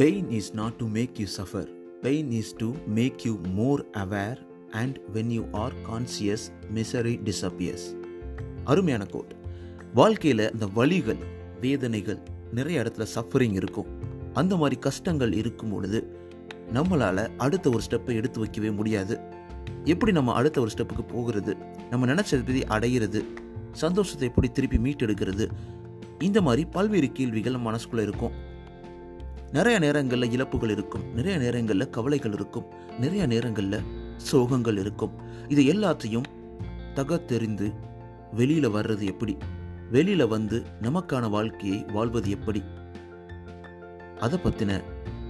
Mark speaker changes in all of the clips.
Speaker 1: Pain is not to make you suffer. Pain is to make you more aware and when you are conscious, misery disappears. அருமையான quote வாழ்க்கையில் இந்த வலிகள் வேதனைகள் நிறைய இடத்துல suffering இருக்கும். அந்த மாதிரி கஷ்டங்கள் இருக்கும் பொழுது நம்மளால் அடுத்த ஒரு ஸ்டெப்பை எடுத்து வைக்கவே முடியாது. எப்படி நம்ம அடுத்த ஒரு ஸ்டெப்புக்கு போகிறது? நம்ம நினச்சதை பற்றி அடையிறது? சந்தோஷத்தை எப்படி திருப்பி மீட்டெடுக்கிறது? இந்த மாதிரி பல்வேறு கேள்விகள் நம்ம மனசுக்குள்ளே இருக்கும். நிறைய நேரங்களில் இழப்புகள் இருக்கும். நிறைய நேரங்களில் கவலைகள் இருக்கும். நிறைய நேரங்களில் சோகங்கள் இருக்கும். இது எல்லாத்தையும் தகத்தெறிந்து வெளியில் வர்றது எப்படி? வெளியில் வந்து நமக்கான வாழ்க்கையை வாழ்வது எப்படி? அதை பற்றின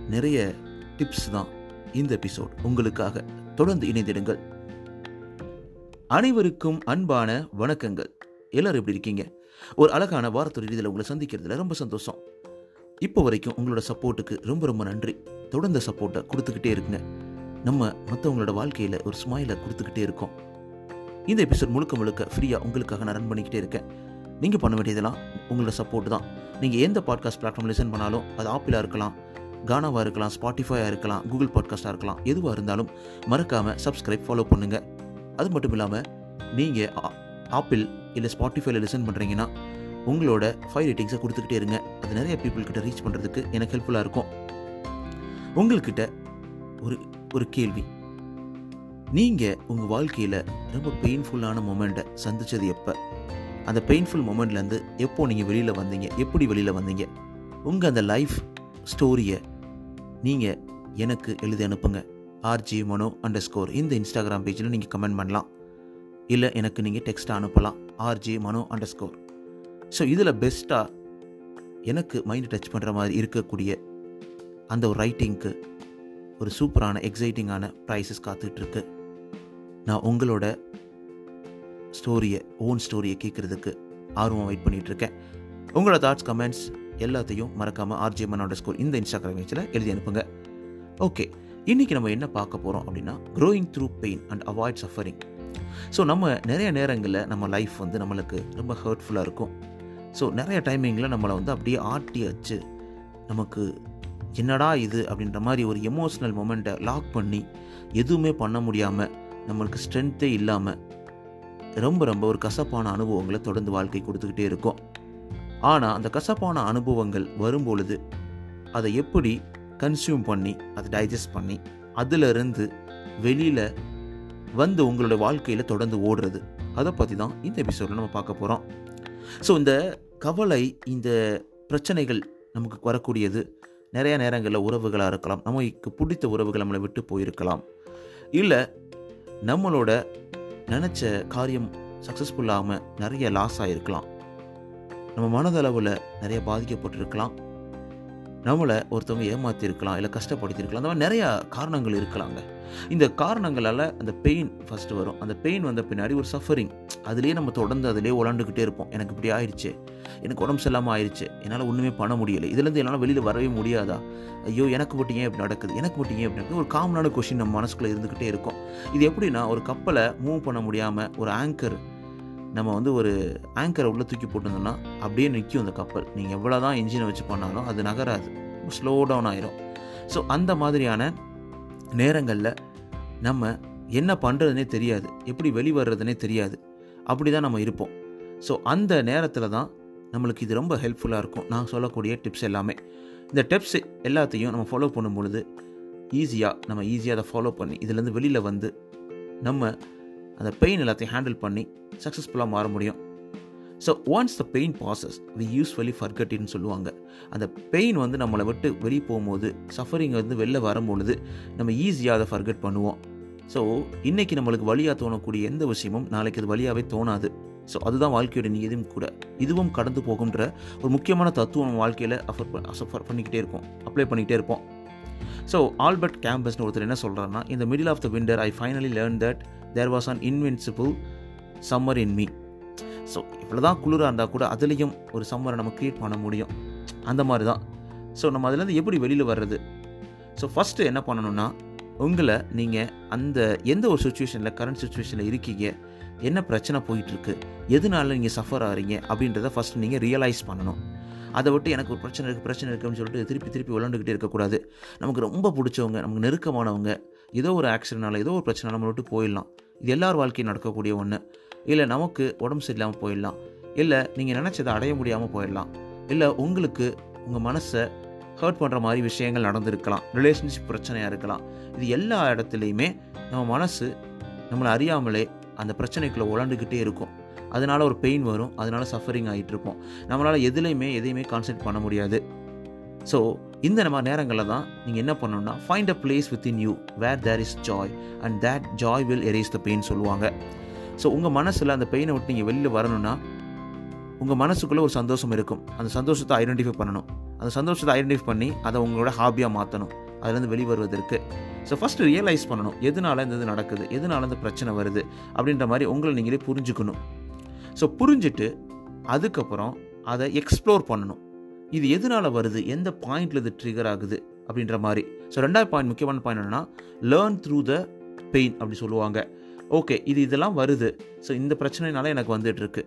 Speaker 1: நிறைய டிப்ஸ் தான் இந்த எபிசோட் உங்களுக்காக தொடர்ந்து இணைந்திடுங்கள். அனைவருக்கும் அன்பான வணக்கங்கள். எல்லாரும் எப்படி இருக்கீங்க? ஒரு அழகான வாரத்தொரு ரீதியில் உங்களை சந்திக்கிறதுல ரொம்ப சந்தோஷம். இப்போ வரைக்கும் உங்களோட சப்போர்ட்டுக்கு ரொம்ப ரொம்ப நன்றி. தொடர்ந்த சப்போர்ட்டை கொடுத்துக்கிட்டே இருக்குங்க. நம்ம மற்றவங்களோட வாழ்க்கையில் ஒரு ஸ்மைலை கொடுத்துக்கிட்டே இருக்கோம். இந்த எபிசோட் முழுக்க முழுக்க ஃப்ரீயாக உங்களுக்காக நான் ரன் பண்ணிக்கிட்டே இருக்கேன். நீங்கள் பண்ண வேண்டியதெல்லாம் உங்களோட சப்போர்ட் தான். நீங்கள் எந்த பாட்காஸ்ட் பிளாட்ஃபார்ம் லிசன் பண்ணாலும் அது ஆப்பிளாக இருக்கலாம் கானாவாக இருக்கலாம் ஸ்பாட்டிஃபையாக இருக்கலாம் கூகுள் பாட்காஸ்ட்டாக இருக்கலாம் எதுவாக இருந்தாலும் மறக்காமல் சப்ஸ்கிரைப் ஃபாலோ பண்ணுங்கள் அது மட்டும் இல்லாமல் நீங்கள் ஆப்பிள் இல்லை ஸ்பாட்டிஃபைல லிசன் பண்ணுறீங்கன்னா உங்களோட ஃபைவ் ரேட்டிங்ஸை கொடுத்துக்கிட்டே இருங்க. அது நிறைய பீப்புள் கிட்ட ரீச் பண்ணுறதுக்கு எனக்கு ஹெல்ப்ஃபுல்லாக இருக்கும். உங்கள்கிட்ட ஒரு ஒரு கேள்வி. நீங்கள் உங்கள் வாழ்க்கையில் ரொம்ப பெயின்ஃபுல்லான மூமெண்ட்டை சந்தித்தது எப்போ? அந்த பெயின்ஃபுல் மூமெண்ட்லேருந்து எப்போ நீங்கள் வெளியில் வந்தீங்க? எப்படி வெளியில் வந்தீங்க? உங்கள் அந்த லைஃப் ஸ்டோரியை நீங்கள் எனக்கு எழுதி அனுப்புங்க. ஆர்ஜி மனோ அண்டர் ஸ்கோர் இந்த இன்ஸ்டாகிராம் பேஜில் நீங்கள் கமெண்ட் பண்ணலாம். இல்லை எனக்கு நீங்கள் டெக்ஸ்ட்டாக அனுப்பலாம். RJ Mano under score so இதில் பெஸ்ட்டாக எனக்கு மைண்ட் டச் பண்ணுற மாதிரி இருக்கக்கூடிய அந்த ஒரு ரைட்டிங்க்கு ஒரு சூப்பரான எக்ஸைட்டிங்கான ப்ரைஸஸ் காத்துட்ருக்கு. நான் உங்களோட ஸ்டோரியை ஓன் ஸ்டோரியை கேட்குறதுக்கு ஆர்வம் வெயிட் பண்ணிகிட்ருக்கேன் உங்களோட தாட்ஸ் கமெண்ட்ஸ் எல்லாத்தையும் மறக்காமல் ஆர்ஜிஎம்என் அண்டர் ஸ்கோர் இந்த இன்ஸ்டாகிராம் பேஜில் எழுதி அனுப்புங்க. ஓகே இன்றைக்கி நம்ம என்ன பார்க்க போகிறோம் அப்படின்னா growing through pain and avoid suffering so நம்ம நிறைய நேரங்களில் நம்ம லைஃப் வந்து நம்மளுக்கு ரொம்ப ஹர்ட்ஃபுல்லாக இருக்கும். ஸோ நிறைய டைமிங்கில் நம்மளை வந்து அப்படியே ஆட்டி வச்சு நமக்கு என்னடா இது அப்படின்ற மாதிரி ஒரு எமோஷ்னல் மூமெண்ட்டை லாக் பண்ணி எதுவுமே பண்ண முடியாமல் நம்மளுக்கு ஸ்ட்ரென்த்தே இல்லாமல் ரொம்ப ரொம்ப ஒரு கசப்பான அனுபவங்களை தொடர்ந்து வாழ்க்கை கொடுத்துக்கிட்டே இருக்கும். ஆனால் அந்த கசப்பான அனுபவங்கள் வரும்பொழுது அதை எப்படி கன்சியூம் பண்ணி அதை டைஜஸ்ட் பண்ணி அதிலிருந்து வெளியில் வந்து உங்களோட வாழ்க்கையில் தொடர்ந்து ஓடுறது அதை பற்றி தான் இந்த எபிசோடில் நம்ம பார்க்க போகிறோம் ஸோ இந்த கவலை இந்த பிரச்சனைகள் நமக்கு வரக்கூடியது நிறைய நேரங்களில் உறவுகளாக இருக்கலாம். நமக்கு பிடித்த உறவுகள் நம்மளை விட்டு போயிருக்கலாம். இல்லை நம்மளோட நினச்ச காரியம் சக்ஸஸ்ஃபுல்லாகாமல் நிறைய லாஸ் ஆகிருக்கலாம் நம்ம மனதளவில் நிறைய பாதிக்கப்பட்டிருக்கலாம். நம்மளை ஒருத்தவங்க ஏமாற்றிருக்கலாம் இல்லை கஷ்டப்படுத்தியிருக்கலாம் அந்த மாதிரி நிறையா காரணங்கள் இருக்கலாங்க. இந்த காரணங்களால் அந்த பெயின் ஃபஸ்ட்டு வரும். அந்த பெயின் வந்த பின்னாடி ஒரு சஃபரிங் அதுலேயே நம்ம தொடர்ந்து அதிலே உழண்டுக்கிட்டே இருப்போம். எனக்கு இப்படி ஆயிடுச்சு எனக்கு உடம்பு சரியில்லாமல் ஆயிடுச்சு என்னால் ஒன்றுமே பண்ண முடியலை. இதுலேருந்து என்னால் வெளியில் வரவே முடியாதா? ஐயோ எனக்கு மட்டும் ஏன் இப்படி நடக்குது? எனக்கு மட்டும் ஏன் இப்படி நடக்குது? ஒரு காமனான கொஷின் நம்ம மனசுக்குள்ளே இருந்துக்கிட்டே இருக்கும். இது எப்படின்னா ஒரு கப்பலை மூவ் பண்ண முடியாமல் ஒரு ஆங்கர் நம்ம வந்து ஒரு ஆங்கரை உள்ளே தூக்கி போட்டிருந்தோம்னா அப்படியே நிற்கும் அந்த கப்பல். நீங்கள் எவ்வளோ தான் இன்ஜினை வச்சு பண்ணாலும் அது நகராது. ஸ்லோ டவுன் ஆயிரும். ஸோ அந்த மாதிரியான நேரங்களில் நம்ம என்ன பண்ணுறதுனே தெரியாது. எப்படி வெளிவர்றதுனே தெரியாது. அப்படி தான் நம்ம இருப்போம். ஸோ அந்த நேரத்தில் தான் நம்மளுக்கு இது ரொம்ப ஹெல்ப்ஃபுல்லாக இருக்கும். நான் சொல்லக்கூடிய டிப்ஸ் எல்லாமே. இந்த டிப்ஸ் எல்லாத்தையும் நம்ம ஃபாலோ பண்ணும் பொழுது ஈஸியாக நம்ம ஈஸியாக அதை ஃபாலோ பண்ணி இதுலேருந்து வெளியில் வந்து நம்ம அந்த பெயின் எல்லாத்தையும் ஹேண்டில் பண்ணி சக்ஸஸ்ஃபுல்லாக மாற முடியும். So once the pain passes we usually ஃபர்கட்டின்னு சொல்லுவாங்க. அந்த பெயின் வந்து நம்மளை விட்டு வெளியே போகும்போது சஃபரிங் வந்து வெளில வரும்பொழுது நம்ம ஈஸியாக அதை ஃபர்கட் பண்ணுவோம். ஸோ இன்றைக்கி நம்மளுக்கு வழியாக தோணக்கூடிய எந்த விஷயமும் நாளைக்கு அது வழியாகவே தோணாது. ஸோ அதுதான் வாழ்க்கையோட நீதியும் கூட. இதுவும் கடந்து போகுன்ற ஒரு முக்கியமான தத்துவம் நம்ம வாழ்க்கையில் அஃபர் அஃபர் பண்ணிக்கிட்டே இருக்கும். அப்ளை பண்ணிக்கிட்டே இருப்போம். ஸோ ஆல்பர்ட் கேம்பஸ்னு ஒருத்தர் என்ன சொல்கிறாருன்னா இந்த middle of the winter I finally learn that there was an invincible summer in me so இவ்வளோ தான் குளிராக இருந்தால் கூட அதுலேயும் ஒரு சம்மரை நம்ம க்ரியேட் பண்ண முடியும். அந்த மாதிரி தான் ஸோ நம்ம அதுலேருந்து எப்படி வெளியில் வர்றது? ஸோ ஃபஸ்ட்டு என்ன பண்ணணும்னா உங்களை நீங்கள் அந்த எந்த ஒரு சுச்சுவேஷனில் கரண்ட் சுச்சுவேஷனில் இருக்கீங்க என்ன பிரச்சனை போயிட்டுருக்கு எதனால நீங்கள் சஃபர் ஆகிறீங்க அப்படின்றத ஃபஸ்ட்டு நீங்கள் ரியலைஸ் பண்ணணும். அதை விட்டு எனக்கு ஒரு பிரச்சனை இருக்குது பிரச்சனை இருக்குன்னு சொல்லிட்டு திருப்பி திருப்பி விளாண்டுக்கிட்டே இருக்கக்கூடாது. நமக்கு ரொம்ப பிடிச்சவங்க நமக்கு நெருக்கமானவங்க ஏதோ ஒரு ஆக்சிடென்ட்னால ஏதோ ஒரு பிரச்சனை நம்ம விட்டு போயிடலாம். இது எல்லார் வாழ்க்கையும் நடக்கக்கூடிய ஒன்று இல்லை நமக்கு உடம்பு சரியில்லாமல் போயிடலாம். இல்லை நீங்கள் நினச்சதை அடைய முடியாமல் போயிடலாம். இல்லை உங்களுக்கு உங்கள் மனசை ஹர்ட் பண்ணுற மாதிரி விஷயங்கள் நடந்திருக்கலாம். ரிலேஷன்ஷிப் பிரச்சனையாக இருக்கலாம். இது எல்லா இடத்துலையுமே நம்ம மனசு நம்மளை அறியாமலே அந்த பிரச்சனைக்குள்ளே உழண்டுக்கிட்டே இருக்கும். அதனால் ஒரு பெயின் வரும். அதனால் சஃபரிங் ஆகிட்டு இருப்போம் நம்மளால் எதுலேயுமே எதையுமே கான்சென்ட் பண்ண முடியாது. ஸோ இந்த நம்ம நேரங்களில் தான் நீங்கள் என்ன பண்ணணும்னா find a place within you where there is joy and that joy will erase the pain சொல்லுவாங்க. ஸோ உங்கள் மனசில் அந்த பெயினை விட்டு நீங்கள் வெளியில் வரணும்னா உங்கள் மனசுக்குள்ளே ஒரு சந்தோஷம் இருக்கும். அந்த சந்தோஷத்தை ஐடென்டிஃபை பண்ணணும். அந்த சந்தோஷத்தை ஐடென்டிஃபை பண்ணி அதை உங்களோட ஹாபியாக மாற்றணும் அதுலேருந்து வெளிவருவதற்கு ஸோ ஃபஸ்ட்டு ரியலைஸ் பண்ணணும். எதனால இந்த இது நடக்குது? எதனால இந்த பிரச்சனை வருது? அப்படின்ற மாதிரி உங்களை நீங்களே புரிஞ்சுக்கணும். ஸோ புரிஞ்சுட்டு அதுக்கப்புறம் அதை எக்ஸ்ப்ளோர் பண்ணணும். இது எதனால வருது? எந்த பாயிண்ட்ல இது ட்ரிகர் ஆகுது? அப்படின்ற மாதிரி. ஸோ ரெண்டாவது பாயிண்ட் முக்கியமான பாயிண்ட் என்னன்னா லேர்ன் த்ரூ த பெயின் அப்படி சொல்லுவாங்க. ஓகே இது இதெல்லாம் வருது. ஸோ இந்த பிரச்சனைனால எனக்கு வந்துட்டு இருக்கு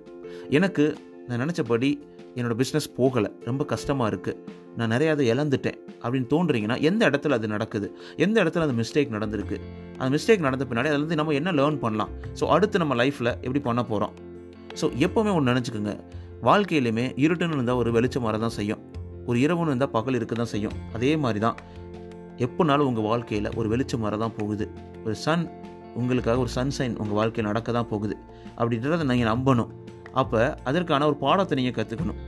Speaker 1: எனக்கு நான் நினச்சபடி என்னோட பிஸ்னஸ் போகலை. ரொம்ப கஷ்டமாக இருக்குது நான் நிறையா அதை இழந்துட்டேன். அப்படின்னு தோன்றீங்கன்னா எந்த இடத்துல அது நடக்குது? எந்த இடத்துல அந்த மிஸ்டேக் நடந்திருக்கு? அந்த மிஸ்டேக் நடந்த பின்னாடி அதுலேருந்து நம்ம என்ன லேர்ன் பண்ணலாம்? ஸோ அடுத்து நம்ம லைஃப்பில் எப்படி பண்ண போகிறோம் ஸோ எப்போவுமே ஒன்று நினச்சிக்கோங்க. வாழ்க்கையிலுமே இருட்டுன்னு இருந்தால் ஒரு வெளிச்சம் வர தான் செய்யும். ஒரு இரவுன்னு இருந்தால் பகல் இருக்க தான் செய்யும். அதே மாதிரி தான் எப்போனாலும் உங்கள் வாழ்க்கையில் ஒரு வெளிச்சம் வர தான் போகுது. ஒரு சன் உங்களுக்காக ஒரு சன்சைன் உங்கள் வாழ்க்கையில் நடக்க தான் போகுது. அப்படின்றத நீங்கள் நம்பணும். அப்போ அதற்கான ஒரு பாடத்தை நீங்கள் கற்றுக்கணும்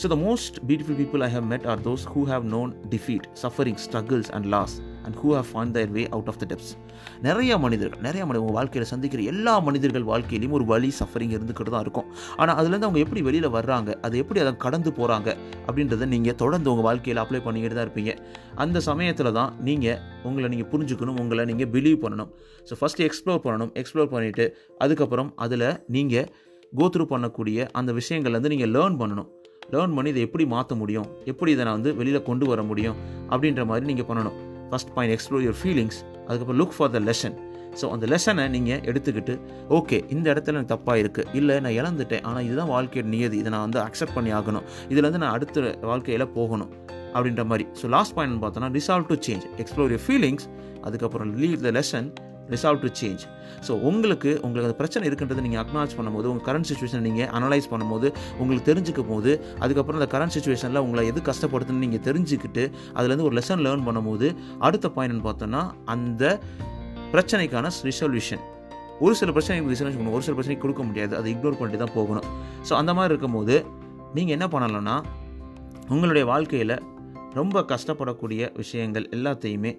Speaker 1: so the most beautiful people I have met are those who have known defeat suffering struggles and loss and who have find their way out of the depths நிறைய மனிதர்கள் நிறைய மனிதர் உங்கள் வாழ்க்கையில் சந்திக்கிற எல்லா மனிதர்கள் வாழ்க்கையிலையும் ஒரு வழி சஃபரிங் இருந்துக்கிட்டு தான் இருக்கும். ஆனால் அதுலேருந்து அவங்க எப்படி வெளியில் வர்றாங்க அது எப்படி அதை கடந்து போகிறாங்க அப்படின்றத நீங்கள் தொடர்ந்து உங்கள் வாழ்க்கையில் அப்ளை பண்ணிக்கிட்டு தான் இருப்பீங்க. அந்த சமயத்தில் தான் நீங்கள் உங்களை நீங்கள் புரிஞ்சுக்கணும் உங்களை நீங்கள் பிலீவ் பண்ணணும். ஸோ ஃபஸ்ட்டு எக்ஸ்ப்ளோர் பண்ணணும் எக்ஸ்ப்ளோர் பண்ணிவிட்டு அதுக்கப்புறம் அதில் நீங்கள் கோத்ரூ பண்ணக்கூடிய அந்த விஷயங்கள்லேருந்து நீங்கள் லேர்ன் பண்ணணும். லேர்ன் பண்ணி இதை எப்படி மாற்ற முடியும் எப்படி இதை நான் வந்து வெளியில் கொண்டு வர முடியும் அப்படின்ற மாதிரி நீங்கள் பண்ணணும். First point explore your feelings அதுக்கப்புறம் look for the lesson so அந்த லெசனை நீங்கள் எடுத்துக்கிட்டு ஓகே இந்த இடத்துல எனக்கு தப்பாக இருக்குது இல்லை நான் இழந்துட்டேன் ஆனால் இதுதான் வாழ்க்கையோட நியதி இதை நான் வந்து அக்செப்ட் பண்ணி ஆகணும் இதுலேருந்து நான் அடுத்த வாழ்க்கையில் போகணும் அப்படின்ற மாதிரி. ஸோ லாஸ்ட் பாயிண்ட் பார்த்தோன்னா resolve to change explore your feelings அதுக்கப்புறம் leave the lesson resolve to change so உங்களுக்கு உங்களுக்கு அந்த பிரச்சனை இருக்குன்றதை நீங்கள் அக்னாலஜ் பண்ணும்போது உங்கள் கரண்ட் சுச்சுவேஷனை நீங்கள் அனலைஸ் பண்ணும்போது உங்களுக்கு தெரிஞ்சுக்கும் போது அதுக்கப்புறம் அந்த கரண்ட் சுச்சுவேஷனில் உங்களை எது கஷ்டப்படுத்துன்னு நீங்கள் தெரிஞ்சுக்கிட்டு அதுலேருந்து ஒரு லெசன் லேர்ன் பண்ணும்போது அடுத்த பாயிண்ட் பார்த்தோன்னா அந்த பிரச்சனைக்கான ரிசல்யூஷன் ஒரு சில பிரச்சனைக்கு ரிசல்யூஷன் பண்ணணும் ஒரு சில பிரச்சனைக்கு கொடுக்க முடியாது. அதை இக்னோர் பண்ணிட்டு தான் போகணும். ஸோ அந்த மாதிரி இருக்கும்போது நீங்கள் என்ன பண்ணலாம்னா உங்களுடைய வாழ்க்கையில் ரொம்ப கஷ்டப்படக்கூடிய விஷயங்கள் எல்லாத்தையுமே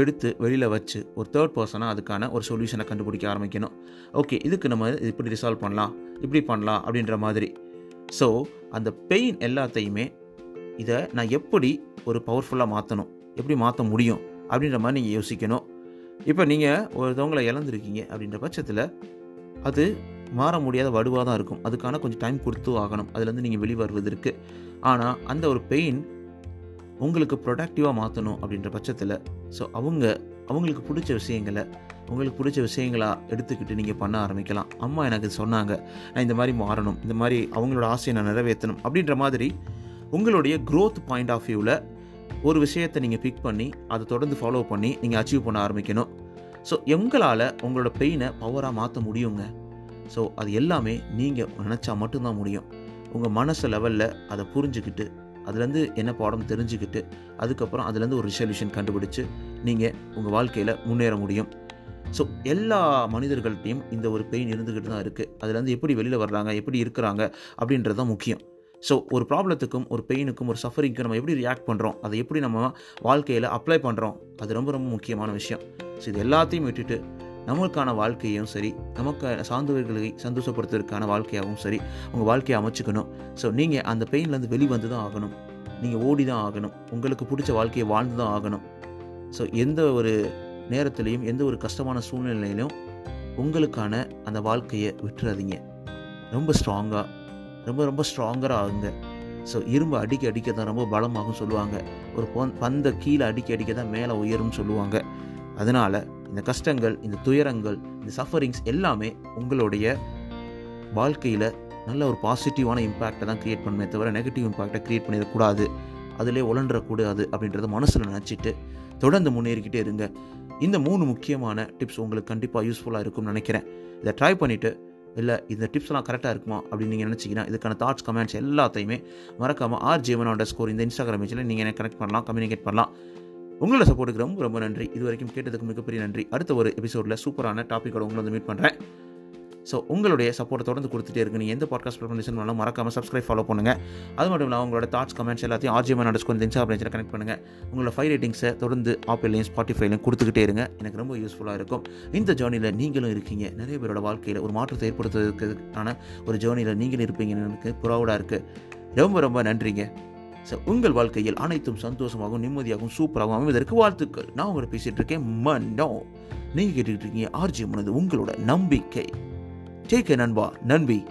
Speaker 1: எடுத்து வெளியில் வச்சு ஒரு தேர்ட் பர்சனாக அதுக்கான ஒரு சொல்யூஷனை கண்டுபிடிக்க ஆரம்பிக்கணும். ஓகே இதுக்கு நம்ம இப்படி ரிசால்வ் பண்ணலாம்? இப்படி பண்ணலாம் அப்படின்ற மாதிரி. ஸோ அந்த பெயின் எல்லாத்தையுமே இதை நான் எப்படி ஒரு பவர்ஃபுல்லாக மாற்றணும் எப்படி மாற்ற முடியும்? அப்படின்ற மாதிரி நீங்கள் யோசிக்கணும். இப்போ நீங்கள் ஒருத்தவங்களை இழந்திருக்கீங்க அப்படின்ற பட்சத்தில் அது மாற முடியாத வடுவாக தான் இருக்கும். அதுக்கான கொஞ்சம் டைம் கொடுத்து ஆகணும். அதுலேருந்து நீங்கள் வெளிவருவதற்கு. ஆனால் அந்த ஒரு பெயின் உங்களுக்கு ப்ரொடக்டிவாக மாற்றணும் அப்படின்ற பட்சத்தில் ஸோ அவங்க அவங்களுக்கு பிடிச்ச விஷயங்களை உங்களுக்கு பிடிச்ச விஷயங்களாக எடுத்துக்கிட்டு நீங்கள் பண்ண ஆரம்பிக்கலாம். அம்மா எனக்கு சொன்னாங்க நான் இந்த மாதிரி மாறணும் இந்த மாதிரி அவங்களோட ஆசையை நான் நிறைவேற்றணும் அப்படின்ற மாதிரி உங்களுடைய க்ரோத் பாயிண்ட் ஆஃப் வியூவில் ஒரு விஷயத்தை நீங்கள் பிக் பண்ணி அதை தொடர்ந்து ஃபாலோ பண்ணி நீங்கள் அச்சீவ் பண்ண ஆரம்பிக்கணும். ஸோ எங்களால் உங்களோட பெயினை பவராக மாற்ற முடியுங்க? ஸோ அது எல்லாமே நீங்கள் நினச்சா மட்டும்தான் முடியும். உங்கள் மனசு லெவலில் அதை புரிஞ்சுக்கிட்டு அதுலேருந்து என்ன பாடம் தெரிஞ்சுக்கிட்டு அதுக்கப்புறம் அதுலேருந்து ஒரு ரிசல்யூஷன் கண்டுபிடிச்சு நீங்கள் உங்கள் வாழ்க்கையில் முன்னேற முடியும். ஸோ எல்லா மனிதர்கள்ட்டையும் இந்த ஒரு பெயின் இருந்துக்கிட்டு தான் இருக்குது அதுலேருந்து எப்படி வெளியில் வர்றாங்க எப்படி இருக்கிறாங்க அப்படின்றது தான் முக்கியம். ஸோ ஒரு ப்ராப்ளத்துக்கும் ஒரு பெயினுக்கும் ஒரு சஃபரிங்க்கும் நம்ம எப்படி ரியாக்ட் பண்ணுறோம் அதை எப்படி நம்ம வாழ்க்கையில் அப்ளை பண்ணுறோம் அது ரொம்ப ரொம்ப முக்கியமான விஷயம். ஸோ இது எல்லாத்தையும் விட்டுட்டு நம்மளுக்கான வாழ்க்கையும் சரி நமக்கு சார்ந்தவர்களை சந்தோஷப்படுத்துவதற்கான வாழ்க்கையாகவும் சரி உங்கள் வாழ்க்கையை அமைச்சுக்கணும். ஸோ நீங்கள் அந்த பெயின்லேருந்து வெளிவந்து தான் ஆகணும். நீங்கள் ஓடி தான் ஆகணும். உங்களுக்கு பிடிச்ச வாழ்க்கையை வாழ்ந்து தான் ஆகணும். ஸோ எந்த ஒரு நேரத்துலையும் எந்த ஒரு கஷ்டமான சூழ்நிலையிலும் உங்களுக்கான அந்த வாழ்க்கையை விட்டுறாதீங்க. ரொம்ப ஸ்ட்ராங்காக ரொம்ப ரொம்ப ஸ்ட்ராங்கராக ஆகுங்க. ஸோ இரும்பு அடிக்க அடிக்க தான் ரொம்ப பலமாகும் சொல்லுவாங்க. ஒரு பொன் பந்தை கீழே அடிக்க அடிக்க தான் மேலே உயரும்னு சொல்லுவாங்க. அதனால் இந்த கஷ்டங்கள் இந்த துயரங்கள் இந்த சஃபரிங்ஸ் எல்லாமே உங்களுடைய வாழ்க்கையில் நல்ல ஒரு பாசிட்டிவான இம்பேக்டை தான் க்ரியேட் பண்ணுமே தவிர நெகட்டிவ் இம்பாக்டை க்ரியேட் பண்ணிடக்கூடாது. அதிலே உழன்றக்கூடாது அப்படின்றத மனசில் நினச்சிட்டு தொடர்ந்து முன்னேறிக்கிட்டே இருங்க. இந்த மூணு முக்கியமான டிப்ஸ் உங்களுக்கு கண்டிப்பாக யூஸ்ஃபுல்லாக இருக்கும்னு நினைக்கிறேன். இதை ட்ரை பண்ணிவிட்டு இல்லை இந்த டிப்ஸ்லாம் கரெக்டாக இருக்குமா அப்படின்னு நீங்கள் நினச்சிங்கன்னா இதுக்கான தாட்ஸ் கமெண்ட்ஸ் எல்லாத்தையுமே மறக்காமல் ஆர் ஜீவன் அண்டர் ஸ்கோர் இந்த இன்ஸ்டாகிராம் பேஜில் நீங்கள் எனக்கு கனெக்ட் பண்ணலாம் கம்யூனிகேட் பண்ணலாம். உங்களோட சப்போர்ட்டுக்கு ரொம்ப ரொம்ப நன்றி. இது வரைக்கும் கேட்டதுக்கு மிகப்பெரிய நன்றி. அடுத்த ஒரு எபிசோடில் சூப்பரான டாப்பிக்கோட உங்களை வந்து மீட் பண்ணுறேன் ஸோ உங்களுடைய சப்போர்ட்டை தொடர்ந்து கொடுத்துட்டே இருக்கு நீங்கள் எந்த பாட்காஸ்ட் ப்ளேட்ஃபார்ம் பண்ணாலும் மறக்காமல் சப்ஸ்கிரைப் ஃபாலோ பண்ணுங்கள் அது மட்டும் இல்லாமல் உங்களோட தாட்ஸ் கமெண்ட்ஸ் எல்லாத்தையும் RGM underscore insta connect பண்ணுங்கள் உங்களோட ஃபைவ் ரேட்டிங்ஸை தொடர்ந்து ஆப்பிள்லையும் ஸ்பாட்டிஃபைலையும் கொடுத்துக்கிட்டே இருங்க. எனக்கு ரொம்ப யூஸ்ஃபுல்லாக இருக்கும். இந்த ஜேர்னியில் நீங்களும் இருக்கீங்க. நிறைய பேரோட வாழ்க்கையில் ஒரு மாற்றத்தை ஏற்படுத்துவதற்கான ஒரு ஜேர்னியில் நீங்களும் இருப்பீங்கன்னு எனக்கு ப்ரௌடாக இருக்குது ரொம்ப ரொம்ப நன்றிங்க. உங்கள் வாழ்க்கையில் அனைத்தும் சந்தோஷமாகவும் நிம்மதியாகவும் சூப்பராகவும் அமைவதற்கு வாழ்த்துக்கள். நான் உங்களை பேசிகிட்டு இருக்கேன் மன்னோ. நீங்கள் கேட்டுக்கிட்டு இருக்கீங்க ஆர்ஜி மனது உங்களோட நம்பிக்கை. டேக் நண்பா. நன்பி